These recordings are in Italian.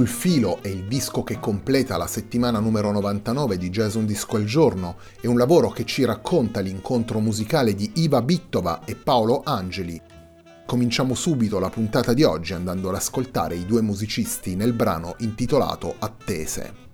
Sul filo è il disco che completa la settimana numero 99 di Jazz Un Disco al Giorno e un lavoro che ci racconta l'incontro musicale di Iva Bittova e Paolo Angeli. Cominciamo subito la puntata di oggi andando ad ascoltare i due musicisti nel brano intitolato Attese.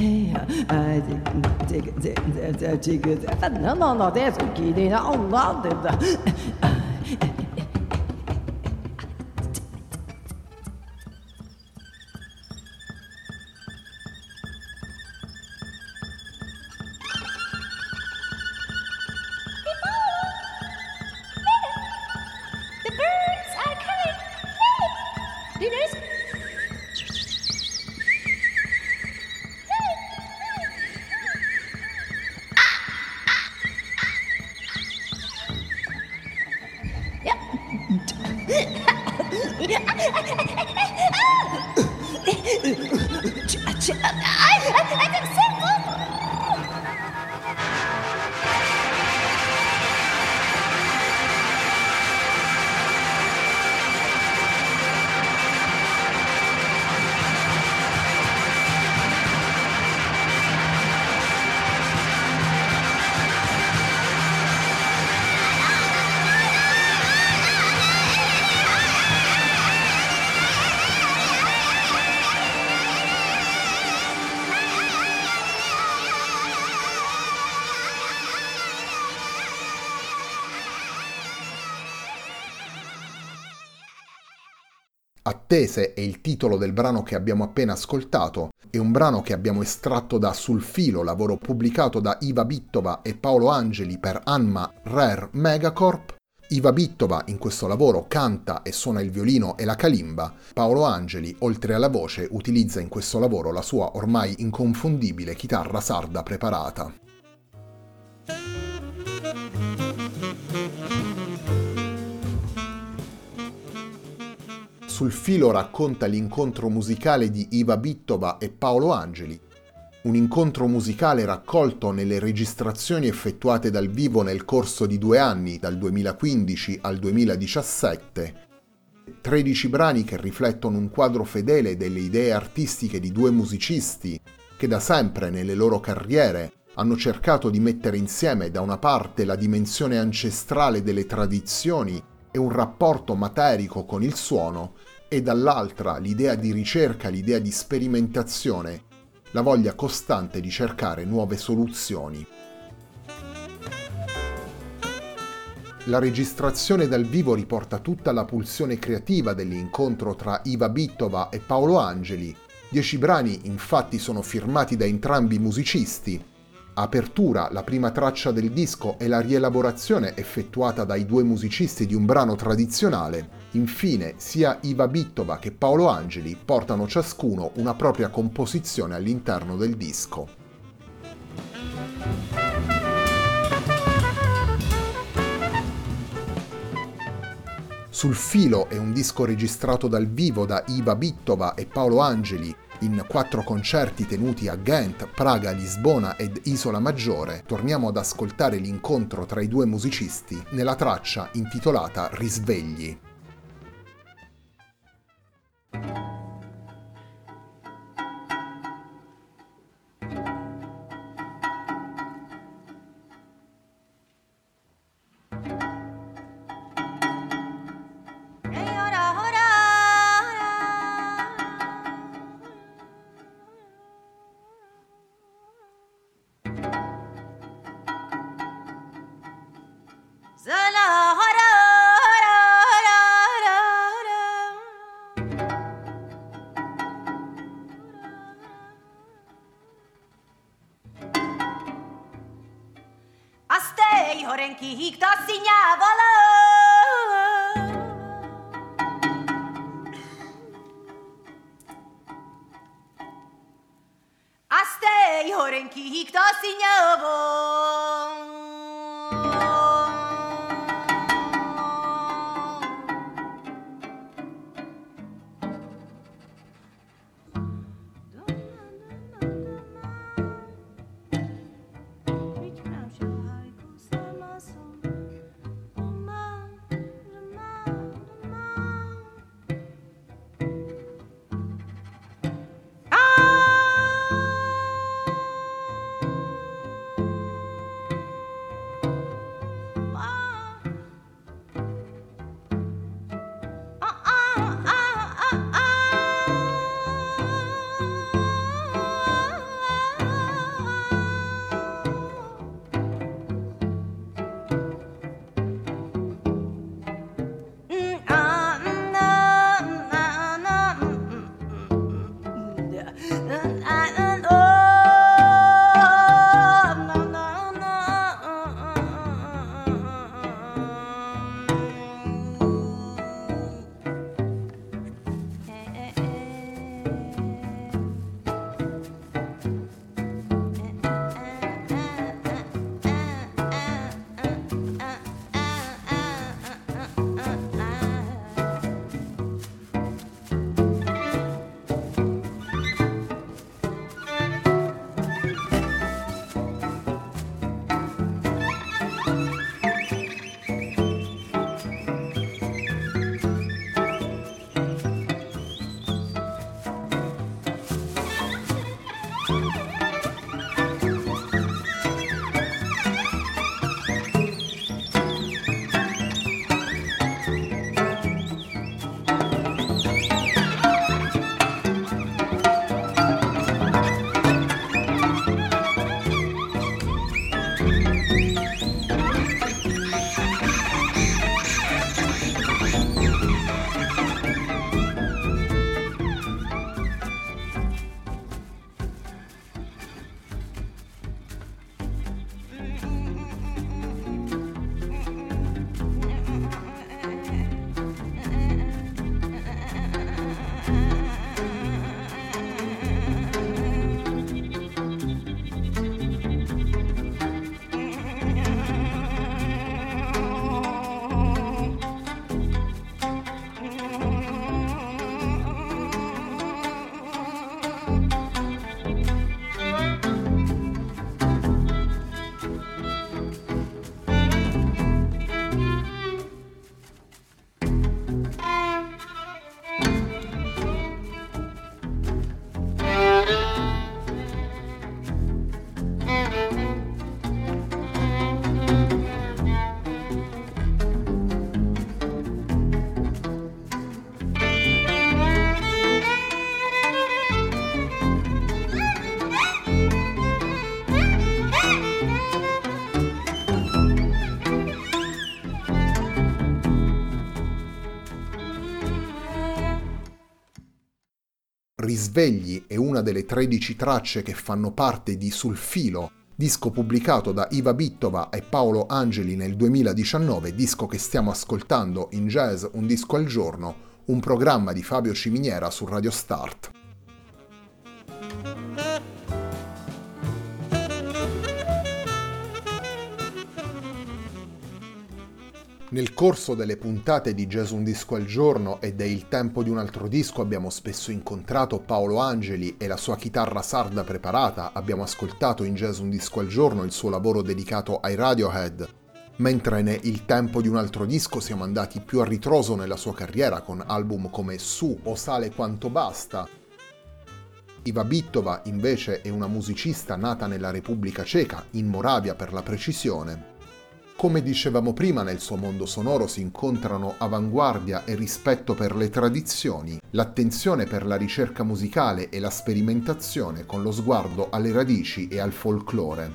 哎呀，哎这，这个，这，这，这，这个，咱哪哪哪点手机电脑哪对的？あっ Attese è il titolo del brano che abbiamo appena ascoltato, è un brano che abbiamo estratto da Sul filo, lavoro pubblicato da Iva Bittova e Paolo Angeli per Anma Rare Megacorp. Iva Bittova in questo lavoro canta e suona il violino e la calimba. Paolo Angeli, oltre alla voce, utilizza in questo lavoro la sua ormai inconfondibile chitarra sarda preparata. Sul filo racconta l'incontro musicale di Iva Bittova e Paolo Angeli, un incontro musicale raccolto nelle registrazioni effettuate dal vivo nel corso di due anni, dal 2015 al 2017. 13 brani che riflettono un quadro fedele delle idee artistiche di due musicisti che da sempre nelle loro carriere hanno cercato di mettere insieme da una parte la dimensione ancestrale delle tradizioni e un rapporto materico con il suono e dall'altra l'idea di ricerca, l'idea di sperimentazione, la voglia costante di cercare nuove soluzioni. La registrazione dal vivo riporta tutta la pulsione creativa dell'incontro tra Iva Bittova e Paolo Angeli. Dieci brani infatti sono firmati da entrambi i musicisti Apertura, la prima traccia del disco e la rielaborazione effettuata dai due musicisti di un brano tradizionale. Infine, sia Iva Bittova che Paolo Angeli portano ciascuno una propria composizione all'interno del disco. Sul filo è un disco registrato dal vivo da Iva Bittova e Paolo Angeli, in quattro concerti tenuti a Ghent, Praga, Lisbona ed Isola Maggiore, torniamo ad ascoltare l'incontro tra i due musicisti nella traccia intitolata Risvegli. Risvegli è una delle 13 tracce che fanno parte di Sul filo, disco pubblicato da Iva Bittova e Paolo Angeli nel 2019, disco che stiamo ascoltando in jazz un disco al giorno, un programma di Fabio Ciminiera su Radio Start. Nel corso delle puntate di Jazz Un Disco al Giorno e de Il Tempo di un altro disco abbiamo spesso incontrato Paolo Angeli e la sua chitarra sarda preparata, abbiamo ascoltato in Jazz Un Disco al Giorno il suo lavoro dedicato ai Radiohead, mentre ne Il Tempo di un altro disco siamo andati più a ritroso nella sua carriera con album come Su o Sale quanto basta. Iva Bittova invece è una musicista nata nella Repubblica Ceca, in Moravia per la precisione, come dicevamo prima, nel suo mondo sonoro si incontrano avanguardia e rispetto per le tradizioni, l'attenzione per la ricerca musicale e la sperimentazione con lo sguardo alle radici e al folklore.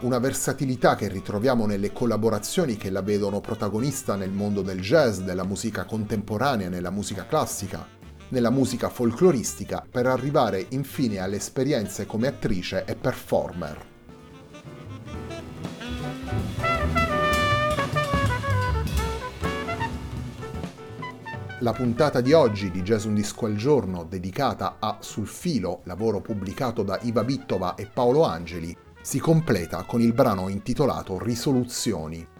Una versatilità che ritroviamo nelle collaborazioni che la vedono protagonista nel mondo del jazz, della musica contemporanea, nella musica classica, nella musica folcloristica, per arrivare infine alle esperienze come attrice e performer. La puntata di oggi di Jazz Un Disco al Giorno, dedicata a Sul Filo, lavoro pubblicato da Iva Bittova e Paolo Angeli, si completa con il brano intitolato Risoluzioni.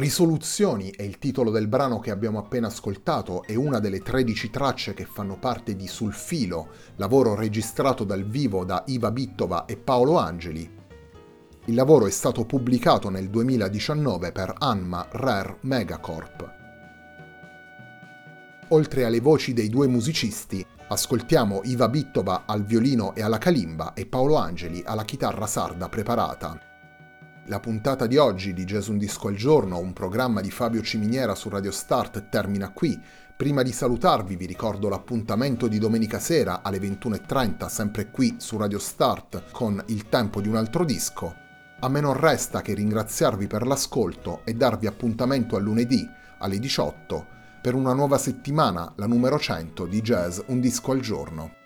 Risoluzioni è il titolo del brano che abbiamo appena ascoltato e una delle 13 tracce che fanno parte di Sul Filo, lavoro registrato dal vivo da Iva Bittova e Paolo Angeli. Il lavoro è stato pubblicato nel 2019 per Anma Rare Megacorp. Oltre alle voci dei due musicisti, ascoltiamo Iva Bittova al violino e alla calimba e Paolo Angeli alla chitarra sarda preparata. La puntata di oggi di Gesù un disco al giorno, un programma di Fabio Ciminiera su Radio Start, termina qui. Prima di salutarvi vi ricordo l'appuntamento di domenica sera alle 21.30, sempre qui su Radio Start, con Il tempo di un altro disco. A me non resta che ringraziarvi per l'ascolto e darvi appuntamento a lunedì alle 18 per una nuova settimana, la numero 100 di Jazz Un disco al giorno.